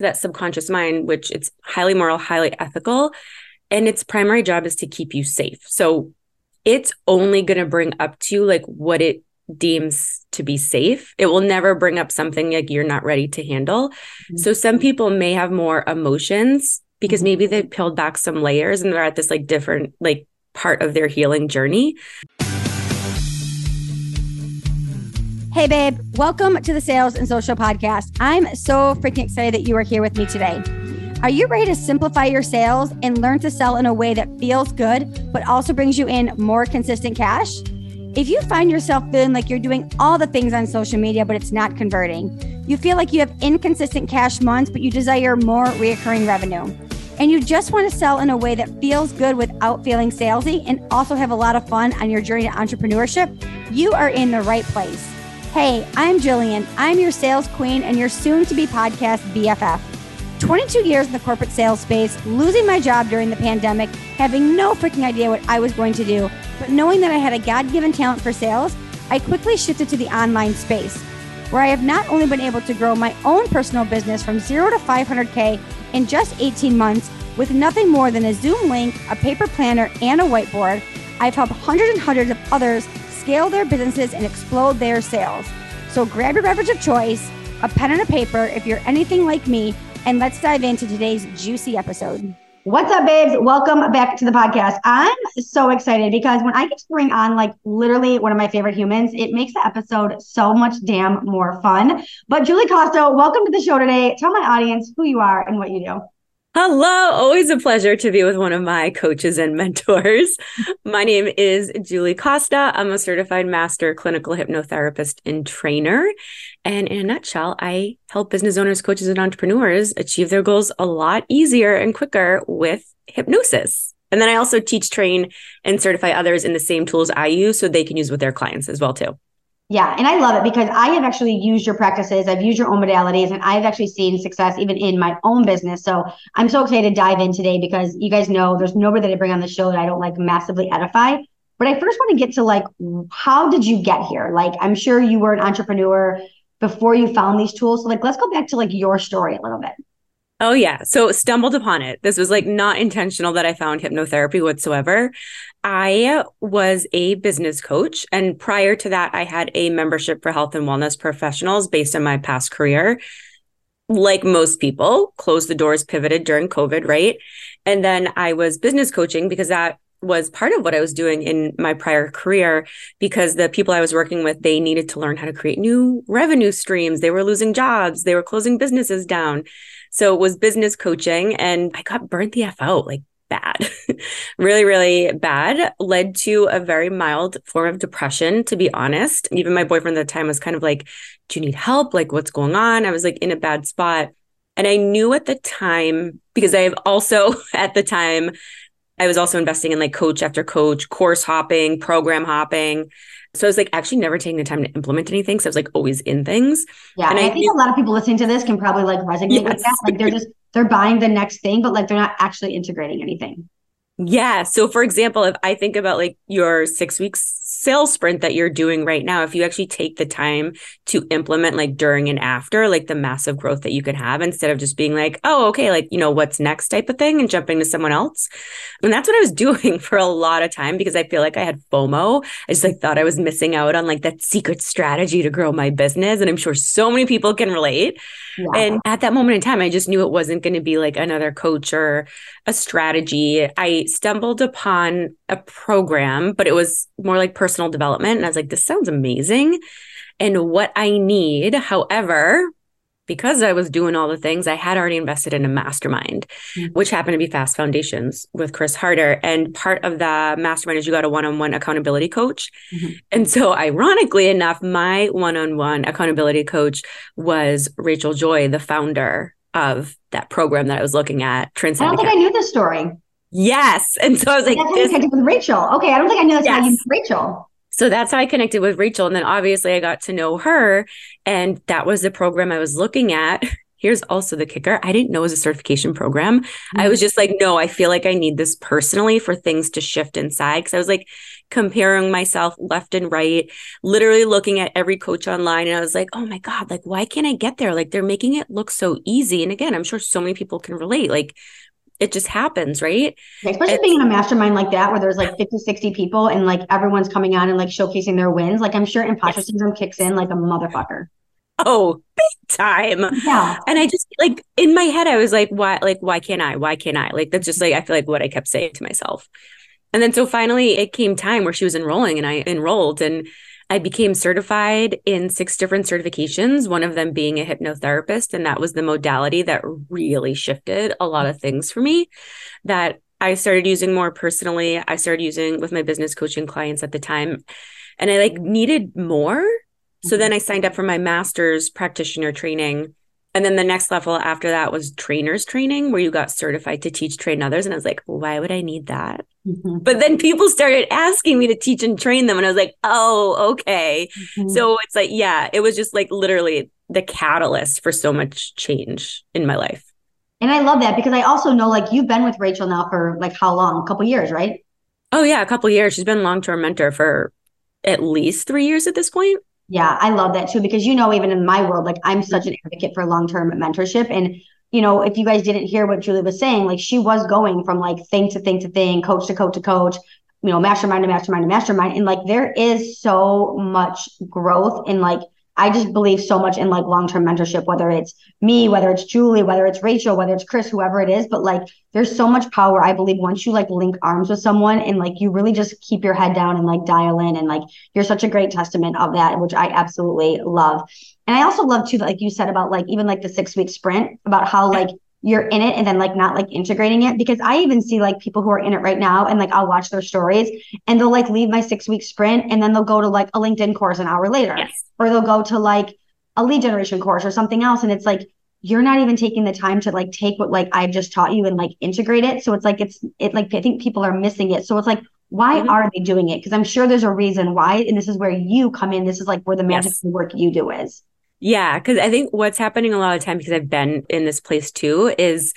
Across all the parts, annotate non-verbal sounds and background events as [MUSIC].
that subconscious mind, which it's highly moral, highly ethical, and its primary job is to keep you safe. So it's only going to bring up to you like what it deems to be safe. It will never bring up something like you're not ready to handle. Mm-hmm. So some people may have more emotions because mm-hmm. maybe they peeled back some layers and they're at this like different like part of their healing journey. Hey, babe, welcome to the Sales and Social Podcast. I'm so freaking excited that you are here with me today. Are you ready to simplify your sales and learn to sell in a way that feels good, but also brings you in more consistent cash? If you find yourself feeling like you're doing all the things on social media, but it's not converting, you feel like you have inconsistent cash months, but you desire more reoccurring revenue, and you just want to sell in a way that feels good without feeling salesy and also have a lot of fun on your journey to entrepreneurship, you are in the right place. Hey, I'm Jillian. I'm your sales queen and your soon to be podcast BFF. 22 years in the corporate sales space, losing my job during the pandemic, having no freaking idea what I was going to do, but knowing that I had a God given talent for sales, I quickly shifted to the online space, where I have not only been able to grow my own personal business from zero to 500K in just 18 months with nothing more than a Zoom link, a paper planner, and a whiteboard, I've helped hundreds and hundreds of others scale their businesses and explode their sales. So grab your beverage of choice, a pen and a paper if you're anything like me, and let's dive into today's juicy episode. What's up, babes? Welcome back to the podcast. I'm so excited because when I get to bring on like literally one of my favorite humans, it makes the episode so much damn more fun. But Julie Costa, welcome to the show today. Tell my audience who you are and what you do. Hello, always a pleasure to be with one of my coaches and [LAUGHS] mentors. My name is Julie Costa. I'm a certified master clinical hypnotherapist and trainer. And in a nutshell, I help business owners, coaches, and entrepreneurs achieve their goals a lot easier and quicker with hypnosis. And then I also teach, train, and certify others in the same tools I use so they can use with their clients as well too. Yeah, and I love it because I have actually used your practices. I've used your own modalities, and I've actually seen success even in my own business. So I'm so excited to dive in today because you guys know there's nobody that I bring on the show that I don't like massively edify. But I first want to get to like, how did you get here? Like, I'm sure you were an entrepreneur before you found these tools. So like, let's go back to like your story a little bit. Oh yeah. So stumbled upon it. This was like not intentional that I found hypnotherapy whatsoever. I was a business coach and prior to that I had a membership for health and wellness professionals based on my past career. Like most people, closed the doors, pivoted during COVID, right? And then I was business coaching because that was part of what I was doing in my prior career because the people I was working with, they needed to learn how to create new revenue streams. They were losing jobs, they were closing businesses down. So it was business coaching and I got burnt the F out like bad, [LAUGHS] really, really bad, led to a very mild form of depression, to be honest. Even my boyfriend at the time was kind of like, Do you need help? Like, what's going on? I was like in a bad spot. And I knew at the time, because I've also [LAUGHS] at the time, I was also investing in like coach after coach, course hopping, program hopping. So I was like actually never taking the time to implement anything. So I was like always in things. Yeah. And I, I think a lot of people listening to this can probably like resonate yes. with that. Like they're just they're buying the next thing, but like they're not actually integrating anything. Yeah. So for example, if I think about like your six weeks sales sprint that you're doing right now, if you actually take the time to implement like during and after, like the massive growth that you could have instead of just being like, oh, okay, like, you know, what's next type of thing and jumping to someone else. And that's what I was [LAUGHS] doing for a lot of time because I feel like I had FOMO. I just like thought I was missing out on like that secret strategy to grow my business. And I'm sure so many people can relate. Yeah. And at that moment in time, I just knew it wasn't going to be like another coach or a strategy. I stumbled upon a program, but it was more like personal development. And I was like, this sounds amazing. And what I need, however, because I was doing all the things, I had already invested in a mastermind, mm-hmm. which happened to be Fast Foundations with Chris Harder. And part of the mastermind is you got a one on one accountability coach. Mm-hmm. And so, ironically enough, my one on one accountability coach was Rachel Joy, the founder of that program that I was looking at. Trans- I don't think I knew this story. Yes. And so I was like, That's this- connected with Rachel. Okay. I don't think I knew that's yes. how you Rachel. So that's how I connected with Rachel. And then obviously I got to know her. And that was the program I was looking at. [LAUGHS] here's also the kicker. I didn't know it was a certification program. Mm-hmm. I was just like, no, I feel like I need this personally for things to shift inside. Cause I was like comparing myself left and right, literally looking at every coach online. And I was like, oh my God, like, why can't I get there? Like, they're making it look so easy. And again, I'm sure so many people can relate. Like, it just happens, right? Especially being in a mastermind like that where there's like 50, 60 people and like everyone's coming on and like showcasing their wins. Like I'm sure imposter yes. syndrome kicks in like a motherfucker. Oh, big time. Yeah. And I just like in my head, I was like, why, like, why can't I? Why can't I? Like, that's just like, I feel like what I kept saying to myself. And then so finally it came time where she was enrolling and I enrolled and I became certified in six different certifications, one of them being a hypnotherapist. And that was the modality that really shifted a lot of things for me that I started using more personally. I started using with my business coaching clients at the time. And I like needed more. So then mm-hmm. I signed up for my master's practitioner training and then the next level after that was trainers training, where you got certified to teach, train others. And I was like, why would I need that? Mm-hmm. But then people started asking me to teach and train them. And I was like, oh, okay. Mm-hmm. So it's like, yeah, it was just like literally the catalyst for so much change in my life. And I love that because I also know like you've been with Rachel now for like how long? A couple years, right? Oh, yeah, a couple years. She's been long term mentor for at least three years at this point. Yeah, I love that too because you know, even in my world, like I'm such an advocate for long term mentorship. And, you know, if you guys didn't hear what Julie was saying, like she was going from like thing to thing to thing, coach to coach to coach, you know, mastermind to mastermind to mastermind. And like there is so much growth in like I just believe so much in like long term mentorship, whether it's me, whether it's Julie, whether it's Rachel, whether it's Chris, whoever it is. But like, there's so much power. I believe once you like link arms with someone and like you really just keep your head down and like dial in, and like you're such a great testament of that, which I absolutely love. And I also love too, like you said about like even like the six week sprint, about how like you're in it and then like not like integrating it. Because I even see like people who are in it right now and like I'll watch their stories and they'll like leave my six week sprint and then they'll go to like a LinkedIn course an hour later. Yes. or they'll go to like a lead generation course or something else. And it's like you're not even taking the time to like take what like I've just taught you and like integrate it. So it's like it's it like I think people are missing it. So it's like why mm-hmm. are they doing it? Because I'm sure there's a reason why. And this is where you come in. This is like where the magic yes. work you do is yeah, because I think what's happening a lot of time because I've been in this place too is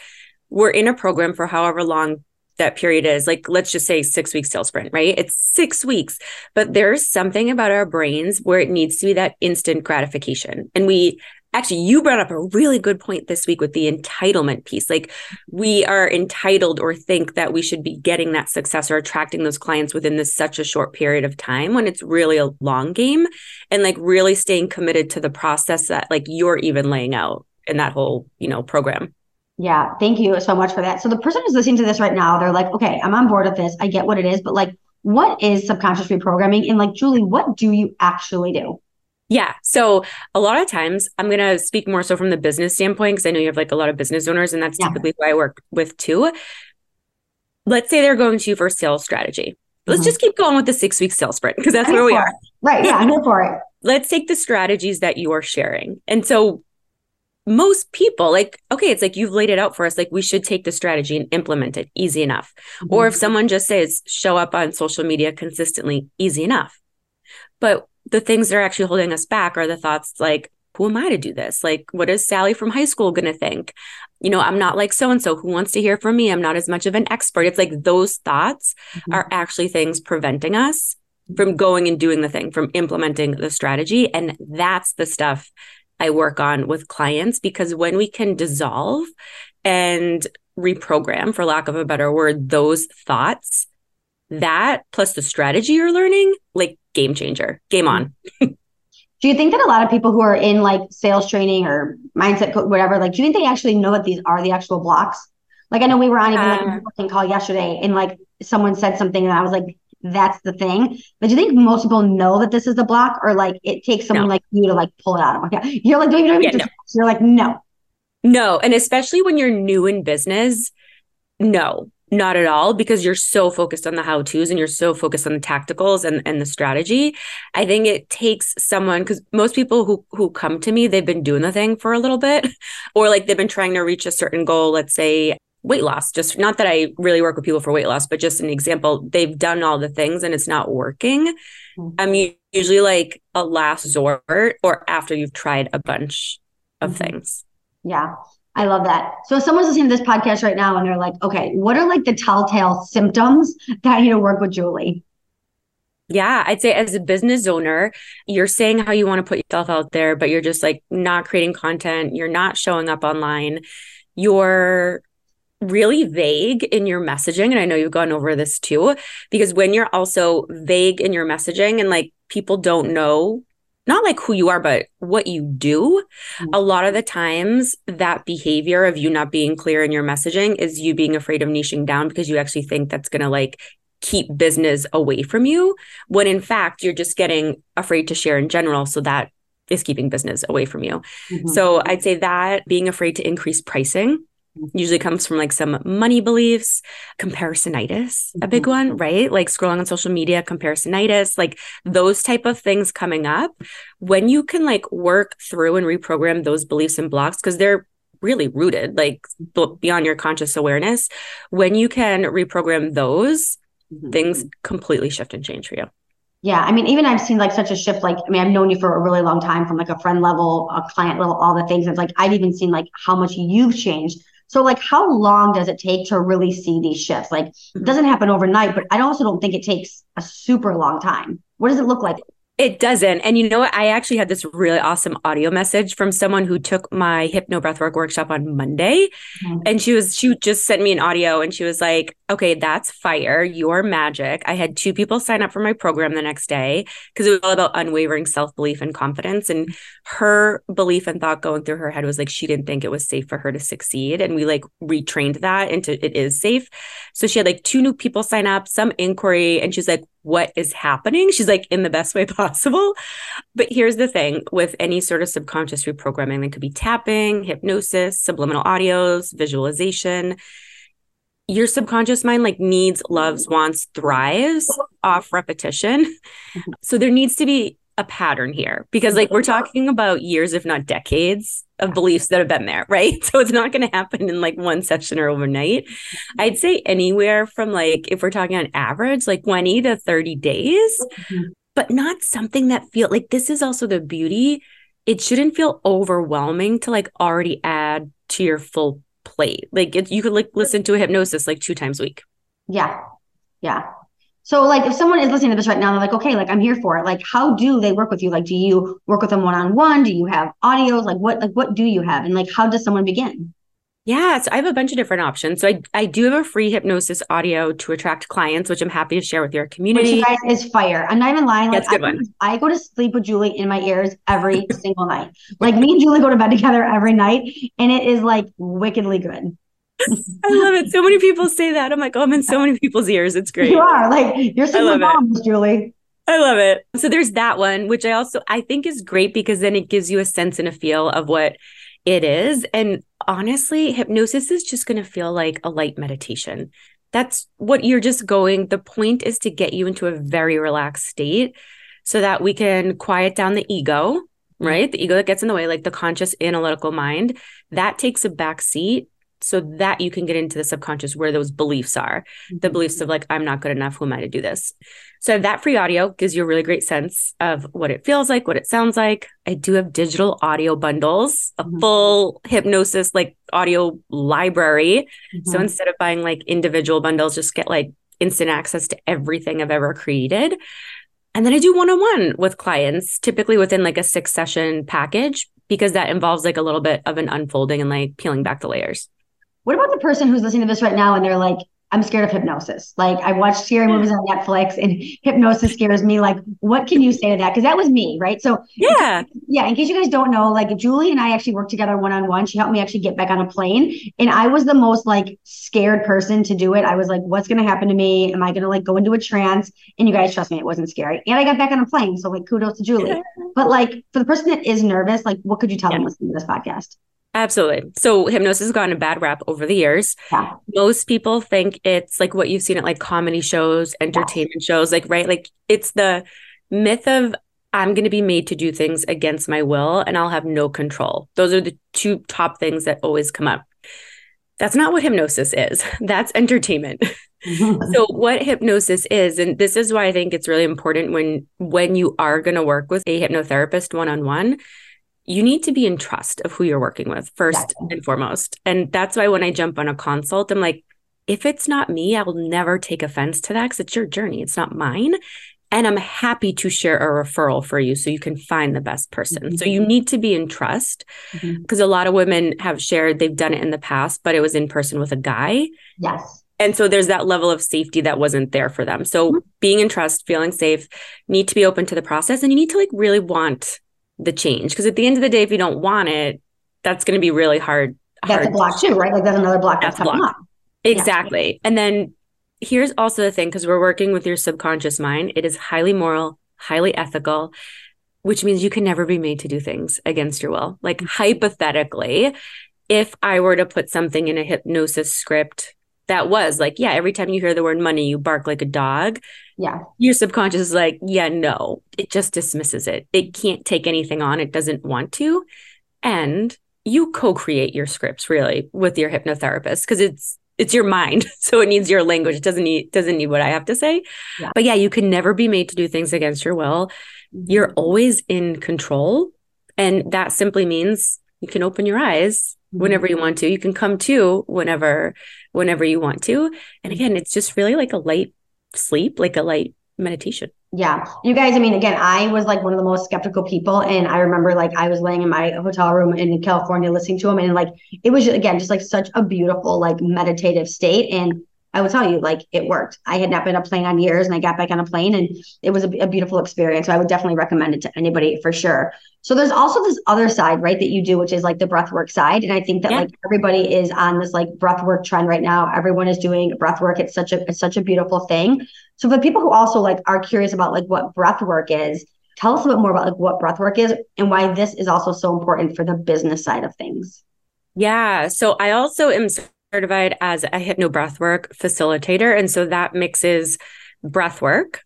we're in a program for however long that period is like let's just say six weeks sales sprint right? It's six weeks but there's something about our brains where it needs to be that instant gratification and we actually you brought up a really good point this week with the entitlement piece. Like we are entitled or think that we should be getting that success or attracting those clients within this such a short period of time when it's really a long game and like really staying committed to the process that like you're even laying out in that whole you know program. Yeah. Thank you so much for that. So the person who's listening to this right now they're like okay i'm on board with this. I get what it is. But like what is subconscious reprogramming? And like julie what do you actually do yeah. So a lot of times I'm going to speak more so from the business standpoint because I know you have like a lot of business owners and that's yeah. typically who I work with too. Let's say they're going to you for sales strategy. Let's mm-hmm. just keep going with the six week sales sprint because that's where we are. It. Right. Yeah. I'm here for it. Let's take the strategies that you are sharing. And so most people like okay it's like you've laid it out for us like we should take the strategy and implement it easy enough mm-hmm. or if someone just says show up on social media consistently easy enough but the things that are actually holding us back are the thoughts like, who am I to do this? Like, what is Sally from high school going to think? You know, I'm not like so and so who wants to hear from me. I'm not as much of an expert. It's like those thoughts mm-hmm. are actually things preventing us from going and doing the thing, from implementing the strategy. And that's the stuff I work on with clients because when we can dissolve and reprogram, for lack of a better word, those thoughts, that plus the strategy you're learning, like game changer, game on. [LAUGHS] do you think that a lot of people who are in like sales training or mindset co- whatever, like, do you think they actually know that these are the actual blocks? Like, I know we were on even uh, like a call yesterday, and like someone said something, and I was like, "That's the thing." But do you think most people know that this is the block, or like it takes someone no. like you to like pull it out of them? Okay. [LAUGHS] You're like, don't even yeah, no. you're like, no, no, and especially when you're new in business, no, not at all because you're so focused on the how to's and you're so focused on the tacticals and, and the strategy. I think it takes someone because most people who who come to me, they've been doing the thing for a little bit, [LAUGHS] or like they've been trying to reach a certain goal, let's say weight loss. Just not that I really work with people for weight loss, but just an example, they've done all the things and it's not working. Mm-hmm. I'm usually like a last resort or after you've tried a bunch of mm-hmm. things. Yeah. I love that. So if someone's listening to this podcast right now and they're like, okay, what are like the telltale symptoms that to work with Julie? Yeah, I'd say as a business owner, you're saying how you want to put yourself out there, but you're just like not creating content. You're not showing up online. You're really vague in your messaging. And I know you've gone over this too, because when you're also vague in your messaging and like people don't know not like who you are, but what you do. Mm-hmm. A lot of the times, that behavior of you not being clear in your messaging is you being afraid of niching down because you actually think that's going to like keep business away from you. When in fact, you're just getting afraid to share in general. So that is keeping business away from you. Mm-hmm. So I'd say that being afraid to increase pricing usually comes from like some money beliefs, comparisonitis, a big mm-hmm. one, right? Like scrolling on social media, comparisonitis, like those type of things coming up. When you can like work through and reprogram those beliefs and blocks, because they're really rooted, like beyond your conscious awareness, when you can reprogram those, mm-hmm. things completely shift and change for you. Yeah. I mean, even I've seen like such a shift. Like, I mean, I've known you for a really long time from like a friend level, a client level, all the things. It's like, I've even seen like how much you've changed so like how long does it take to really see these shifts? Like it mm-hmm. doesn't happen overnight, but I also don't think it takes a super long time. What does it look like? It doesn't. And you know what? I actually had this really awesome audio message from someone who took my hypno breathwork workshop on Monday. Mm-hmm. And she was, she just sent me an audio and she was like, okay, that's fire. You're magic. I had two people sign up for my program the next day because it was all about unwavering self belief and confidence. And her belief and thought going through her head was like, she didn't think it was safe for her to succeed. And we like retrained that into it is safe. So she had like two new people sign up, some inquiry. And she's like, what is happening. She's like, in the best way [LAUGHS] possible. But here's the thing with any sort of subconscious reprogramming, that could be tapping, hypnosis, subliminal audios, visualization. Your subconscious mind like needs, loves, wants, thrives off repetition. Mm-hmm. So there needs to be a pattern here because like we're talking about years if not decades of beliefs that have been there [LAUGHS] right? So it's not going to happen in like one session or overnight. Mm-hmm. i'd say anywhere from like if we're talking on average like 20 to 30 days mm-hmm. but not something that feel like this is also the beauty. It shouldn't feel overwhelming to like already add to your full plate. Like it, you could like listen to a hypnosis like two times a week. Yeah. Yeah so like if someone is listening to this right now, they're like, okay, like I'm here for it. Like, how do they work with you? Like, do you work with them one on one? Do you have audios? Like what like what do you have? And like how does someone begin? Yeah, so I have a bunch of different options. So I, I do have a free hypnosis audio to attract clients, which I'm happy to share with your community. Which guys is fire. I'm not even lying. Like, That's good I, one. I go to sleep with Julie in my ears every [LAUGHS] single night. Like me and Julie go to bed [LAUGHS] together every night, and it is like wickedly good. I love it. So many people say that. I'm like, oh, I'm in so many people's ears. It's great. You are like you're single moms, Julie. I love it. So there's that one, which I also I think is great because then it gives you a sense and a feel of what it is. And honestly, hypnosis is just going to feel like a light meditation. That's what you're just going. The point is to get you into a very relaxed state so that we can quiet down the ego, right? The ego that gets in the way, like the conscious analytical mind, that takes a back seat so that you can get into the subconscious where those beliefs are. The beliefs of like i'm not good enough who am i to do this? So that free audio gives you a really great sense of what it feels like what it sounds like. I do have digital audio bundles a mm-hmm. full hypnosis like audio library. Mm-hmm. so instead of buying like individual bundles just get like instant access to everything i've ever created. And then i do one-on-one with clients typically within like a six session package because that involves like a little bit of an unfolding and like peeling back the layers what about the person who's listening to this right now and they're like, I'm scared of hypnosis. Like I watched scary movies on Netflix and hypnosis scares me. Like, what can you say to that? Because that was me, right? So yeah. Yeah. In case you guys don't know, like Julie and I actually worked together one-on-one. She helped me actually get back on a plane. And I was the most like scared person to do it. I was like, what's gonna happen to me? Am I gonna like go into a trance? And you guys trust me, it wasn't scary. And I got back on a plane. So like kudos to Julie. But like for the person that is nervous, like what could you tell yeah. them listening to this podcast? Absolutely. So hypnosis has gotten a bad rap over the years. Yeah. Most people think it's like what you've seen at like comedy shows, entertainment yeah. shows, like right, like it's the myth of I'm going to be made to do things against my will and I'll have no control. Those are the two top things that always come up. That's not what hypnosis is. [LAUGHS] That's entertainment. [LAUGHS] [LAUGHS] so what hypnosis is and this is why I think it's really important when when you are going to work with a hypnotherapist one-on-one you need to be in trust of who you're working with first and foremost. And that's why when I jump on a consult, I'm like, if it's not me, I will never take offense to that because it's your journey. It's not mine. And I'm happy to share a referral for you so you can find the best person. Mm-hmm. So you need to be in trust because mm-hmm. a lot of women have shared they've done it in the past, but it was in person with a guy. Yes. And so there's that level of safety that wasn't there for them. So mm-hmm. being in trust, feeling safe, need to be open to the process and you need to like really want the change because at the end of the day if you don't want it, that's going to be really hard. That's hard a block too, right? Like that's another block that's, that's coming block. up. Exactly. Yeah. And then here's also the thing because we're working with your subconscious mind, it is highly moral, highly ethical, which means you can never be made to do things against your will. Like, mm-hmm. hypothetically, if I were to put something in a hypnosis script that was like, yeah, every time you hear the word money, you bark like a dog. Yeah. Your subconscious is like, yeah, no, it just dismisses it. It can't take anything on, it doesn't want to. And you co create your scripts really with your hypnotherapist because it's it's your mind [LAUGHS] so it needs your language it doesn't need doesn't need what i have to say yeah. but yeah you can never be made to do things against your will mm-hmm. you're always in control and that simply means you can open your eyes mm-hmm. whenever you want to you can come to whenever whenever you want to and again it's just really like a light sleep like a light meditation yeah. You guys, I mean, again, I was like one of the most skeptical people. And I remember like I was laying in my hotel room in California listening to him. And like it was, again, just like such a beautiful, like meditative state. And I will tell you, like it worked. I had not been a plane on years and I got back on a plane and it was a, a, beautiful experience. So I would definitely recommend it to anybody for sure. So there's also this other side, right, that you do, which is like the breath work side. And I think that yeah. like everybody is on this like breath work trend right now. Everyone is doing breath work. It's such a it's such a beautiful thing. So for people who also like are curious about like what breath work is, tell us a bit more about like what breath work is and why this is also so important for the business side of things. Yeah. So I also am certified as a hypno breathwork facilitator. And so that mixes breath work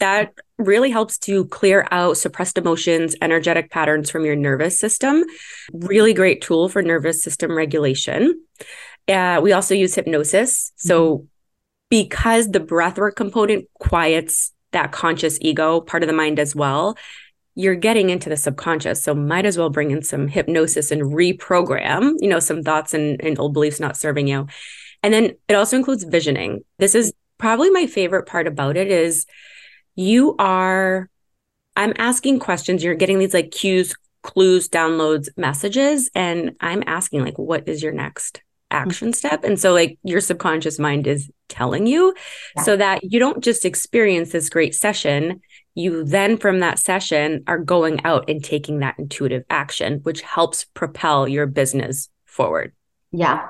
that really helps to clear out suppressed emotions, energetic patterns from your nervous system. Really great tool for nervous system regulation. Uh, we also use hypnosis. So, mm-hmm. because the breathwork component quiets that conscious ego part of the mind as well, you're getting into the subconscious. So might as well bring in some hypnosis and reprogram, you know, some thoughts and, and old beliefs not serving you. And then it also includes visioning. This is probably my favorite part about it is you are I'm asking questions, you're getting these like cues, clues, downloads, messages and I'm asking like what is your next action mm-hmm. step? And so like your subconscious mind is telling you yeah. so that you don't just experience this great session you then from that session are going out and taking that intuitive action which helps propel your business forward. Yeah.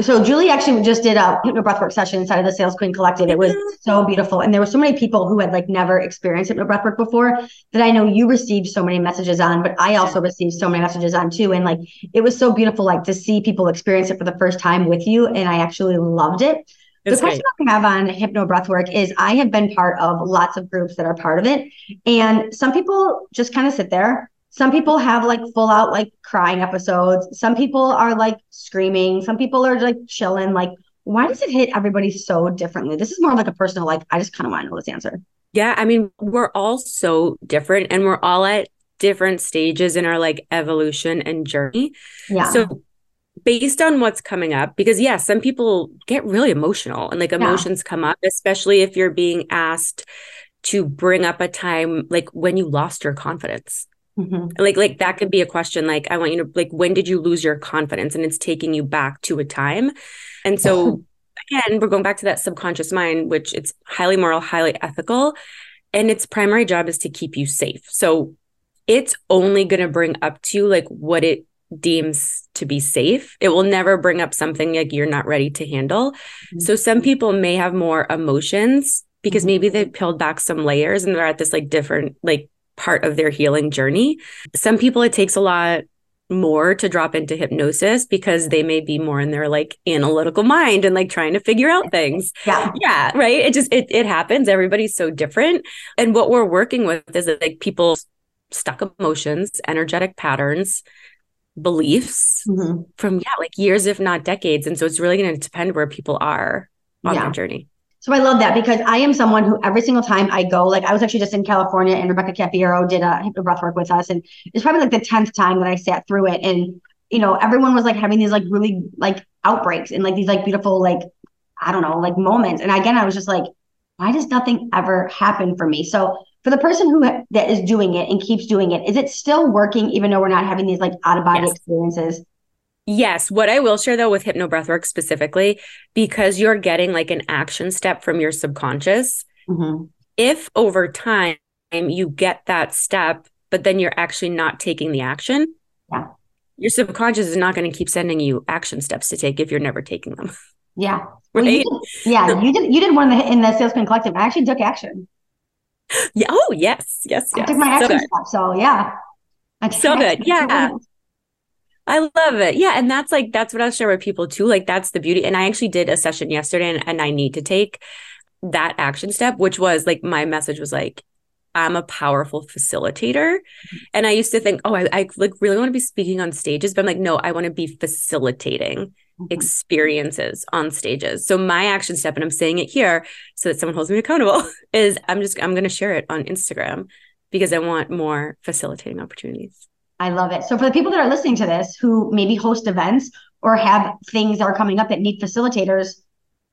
So julie actually just did a hypno breathwork session inside of the sales queen collective. It was mm-hmm. so beautiful. And there were so many people who had like never experienced hypno breathwork before that i know you received so many messages on but i also received so many messages on too. And like it was so beautiful like to see people experience it for the first time with you and i actually loved it the question great. I have on hypno breathwork is I have been part of lots of groups that are part of it. And some people just kind of sit there. Some people have like full out like crying episodes. Some people are like screaming. Some people are like chilling. Like, why does it hit everybody so differently? This is more like a personal, like, I just kind of want to know this answer. Yeah. I mean, we're all so different and we're all at different stages in our like evolution and journey. Yeah. So based on what's coming up because yeah some people get really emotional and like emotions yeah. come up especially if you're being asked to bring up a time like when you lost your confidence mm-hmm. like like that could be a question like i want you to like when did you lose your confidence and it's taking you back to a time and so [LAUGHS] again we're going back to that subconscious mind which it's highly moral highly ethical and its primary job is to keep you safe so it's only going to bring up to you like what it deems to be safe. It will never bring up something like you're not ready to handle. Mm-hmm. So some people may have more emotions because mm-hmm. maybe they peeled back some layers and they're at this like different like part of their healing journey. Some people it takes a lot more to drop into hypnosis because they may be more in their like analytical mind and like trying to figure out things. Yeah. Yeah. Right. It just it it happens. Everybody's so different. And what we're working with is like people stuck emotions, energetic patterns, beliefs mm-hmm. from yeah like years if not decades and so it's really going to depend where people are on yeah. their journey So I love that because I am someone who every single time I go, like I was actually just in California and Rebecca Cafiero did a breath work with us. And it's probably like the 10th time that I sat through it. And, you know, everyone was like having these like really like outbreaks and like these like beautiful, like, I don't know, like moments. And again, I was just like, why does nothing ever happen for me? So for the person who that is doing it and keeps doing it, is it still working even though we're not having these like out of body yes. experiences? Yes. What I will share though with hypno breathwork specifically, because you're getting like an action step from your subconscious, mm-hmm. if over time you get that step, but then you're actually not taking the action, yeah. your subconscious is not going to keep sending you action steps to take if you're never taking them. Yeah. [LAUGHS] Well. You did, yeah. You did you did one in the, in the Sales Queen Collective. I actually took action. Yeah. Oh, yes. Yes. I yes. took my action so step. So yeah. So good. Yeah. I love it. Yeah. And that's like, that's what I'll share with people too. Like, that's the beauty. And I actually did a session yesterday and, and I need to take that action step, which was like, my message was like, I'm a powerful facilitator. And I used to think, oh, I, I like really want to be speaking on stages, but I'm like, no, I want to be facilitating. Mm-hmm. experiences on stages. So my action step, and I'm saying it here so that someone holds me accountable, [LAUGHS] is I'm just I'm gonna share it on Instagram because I want more facilitating opportunities. I love it. So for the people that are listening to this who maybe host events or have things that are coming up that need facilitators,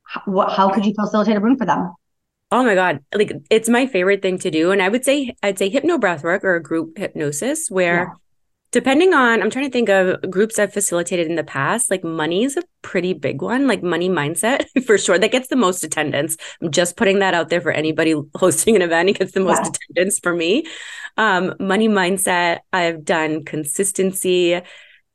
how, how could you facilitate a room for them? Oh my God. Like it's my favorite thing to do. And I would say I'd say hypno breathwork or a group hypnosis where yeah depending on i'm trying to think of groups i've facilitated in the past like money is a pretty big one like money mindset [LAUGHS] for sure that gets the most attendance i'm just putting that out there for anybody [LAUGHS] hosting an event it gets the most yeah. attendance for me um, money mindset i've done consistency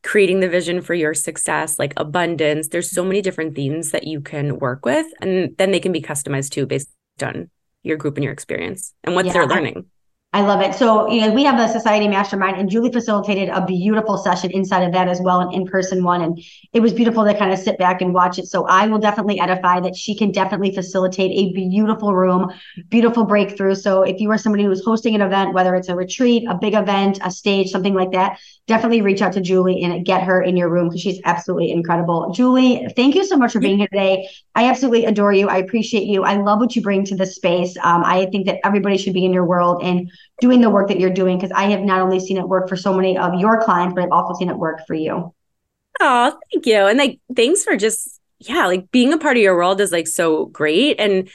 creating the vision for your success like abundance there's so many different themes that you can work with and then they can be customized too based on your group and your experience and what yeah. they're learning I love it. So, you know, we have the society mastermind and Julie facilitated a beautiful session inside of that as well, an in-person one. And it was beautiful to kind of sit back and watch it. So I will definitely edify that she can definitely facilitate a beautiful room, beautiful breakthrough. So if you are somebody who's hosting an event, whether it's a retreat, a big event, a stage, something like that, definitely reach out to Julie and get her in your room because she's absolutely incredible. Julie, thank you so much for being here today. I absolutely adore you. I appreciate you. I love what you bring to the space. Um, I think that everybody should be in your world and doing the work that you're doing because I have not only seen it work for so many of your clients, but I've also seen it work for you. Oh, thank you. And like, thanks for just, yeah, like being a part of your world is like so great. And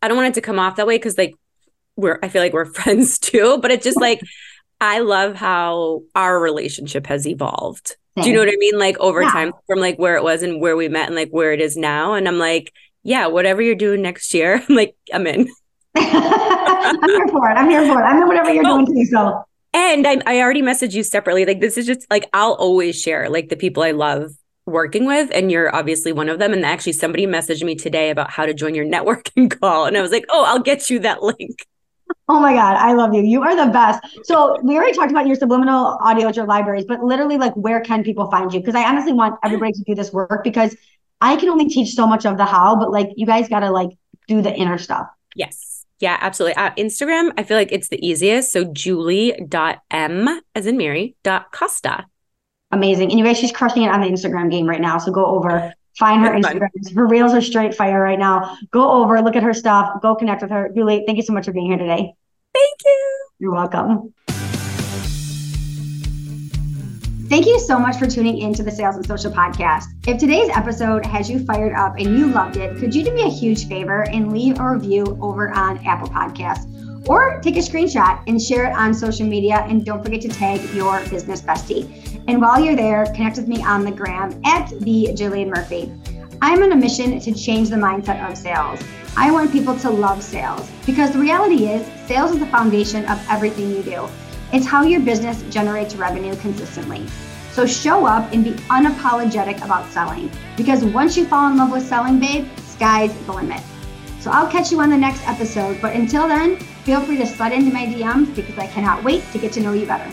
I don't want it to come off that way because like we're, I feel like we're [LAUGHS] friends too, but it's just like, I love how our relationship has evolved. Same. Do you know what I mean? Like over yeah. time from like where it was and where we met and like where it is now. And I'm like, yeah, whatever you're doing next year, [LAUGHS] I'm like, I'm in. [LAUGHS] I'm here for it. I'm here for it. I'm in whatever you're oh. doing too. So and I, I already messaged you separately. Like this is just like I'll always share like the people I love working with and you're obviously one of them and actually somebody messaged me today about how to join your [LAUGHS] networking call and i was like oh i'll get you that link Oh my God, I love you. You are the best. So we already talked about your subliminal audio, at your libraries, but literally, like, where can people find you? Because I honestly want everybody to do this work because I can only teach so much of the how, but like, you guys got to like do the inner stuff. Yes. Yeah, absolutely. Uh, Instagram, I feel like it's the easiest. So julie.m as in Mary dot Costa. Amazing. And you guys, she's crushing it on the Instagram game right now. So go over, Find her Instagram. Her reels are straight fire right now. Go over, look at her stuff, go connect with her. Julie, thank you so much for being here today. Thank you. You're welcome. Thank you so much for tuning in to the Sales and Social Podcast. If today's episode has you fired up and you loved it, could you do me a huge favor and leave a review over on Apple Podcasts? Or take a screenshot and share it on social media. And don't forget to tag your business bestie. And while you're there, connect with me on the gram at the Jillian Murphy. I'm on a mission to change the mindset of sales. I want people to love sales because the reality is, sales is the foundation of everything you do. It's how your business generates revenue consistently. So show up and be unapologetic about selling because once you fall in love with selling, babe, sky's the limit. So I'll catch you on the next episode. But until then, feel free to slide into my DMs because I cannot wait to get to know you better.